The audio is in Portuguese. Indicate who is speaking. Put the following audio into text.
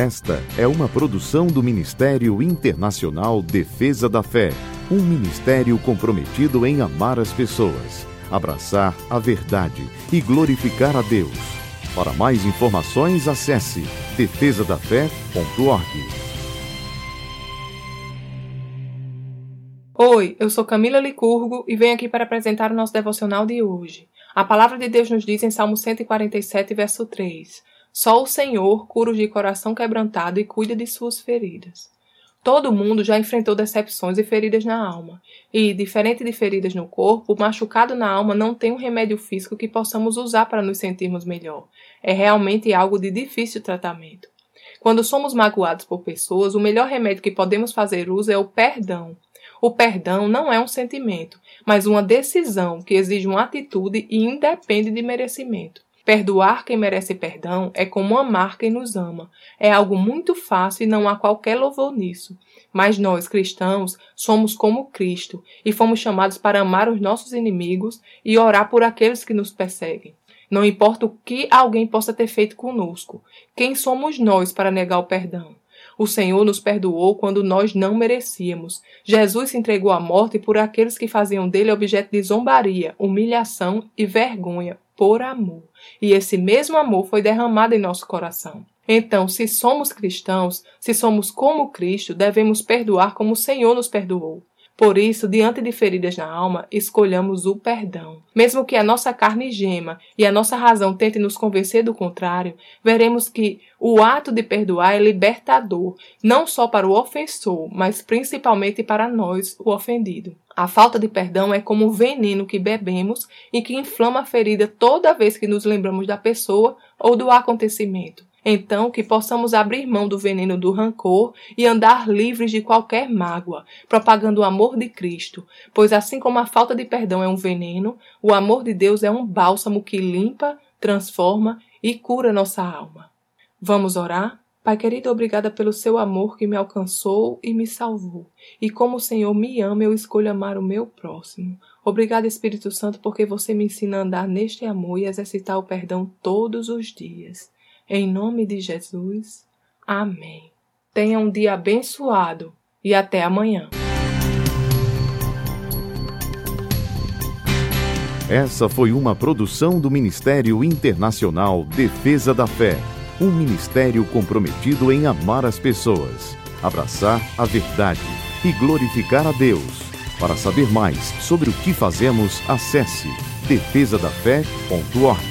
Speaker 1: Esta é uma produção do Ministério Internacional Defesa da Fé, um ministério comprometido em amar as pessoas, abraçar a verdade e glorificar a Deus. Para mais informações, acesse defesadafé.org.
Speaker 2: Oi, eu sou Camila Licurgo e venho aqui para apresentar o nosso devocional de hoje. A palavra de Deus nos diz em Salmo 147, verso 3: Só o Senhor cura os de coração quebrantado e cuida de suas feridas. Todo mundo já enfrentou decepções e feridas na alma. E, diferente de feridas no corpo, o machucado na alma não tem um remédio físico que possamos usar para nos sentirmos melhor. É realmente algo de difícil tratamento. Quando somos magoados por pessoas, o melhor remédio que podemos fazer uso é o perdão. O perdão não é um sentimento, mas uma decisão que exige uma atitude e independe de merecimento. Perdoar quem merece perdão é como amar quem nos ama. É algo muito fácil e não há qualquer louvor nisso. Mas nós, cristãos, somos como Cristo e fomos chamados para amar os nossos inimigos e orar por aqueles que nos perseguem. Não importa o que alguém possa ter feito conosco, quem somos nós para negar o perdão? O Senhor nos perdoou quando nós não merecíamos. Jesus se entregou à morte por aqueles que faziam dele objeto de zombaria, humilhação e vergonha, por amor. E esse mesmo amor foi derramado em nosso coração. Então, se somos cristãos, se somos como Cristo, devemos perdoar como o Senhor nos perdoou. Por isso, diante de feridas na alma, escolhamos o perdão. Mesmo que a nossa carne gema e a nossa razão tente nos convencer do contrário, veremos que o ato de perdoar é libertador, não só para o ofensor, mas principalmente para nós, o ofendido. A falta de perdão é como o veneno que bebemos e que inflama a ferida toda vez que nos lembramos da pessoa ou do acontecimento. Então, que possamos abrir mão do veneno do rancor e andar livres de qualquer mágoa, propagando o amor de Cristo, pois assim como a falta de perdão é um veneno, o amor de Deus é um bálsamo que limpa, transforma e cura nossa alma. Vamos orar? Pai querido, obrigada pelo seu amor que me alcançou e me salvou. E como o Senhor me ama, eu escolho amar o meu próximo. Obrigada, Espírito Santo, porque você me ensina a andar neste amor e exercitar o perdão todos os dias. Em nome de Jesus. Amém. Tenha um dia abençoado e até amanhã.
Speaker 1: Essa foi uma produção do Ministério Internacional Defesa da Fé, um ministério comprometido em amar as pessoas, abraçar a verdade e glorificar a Deus. Para saber mais sobre o que fazemos, acesse defesadafé.org.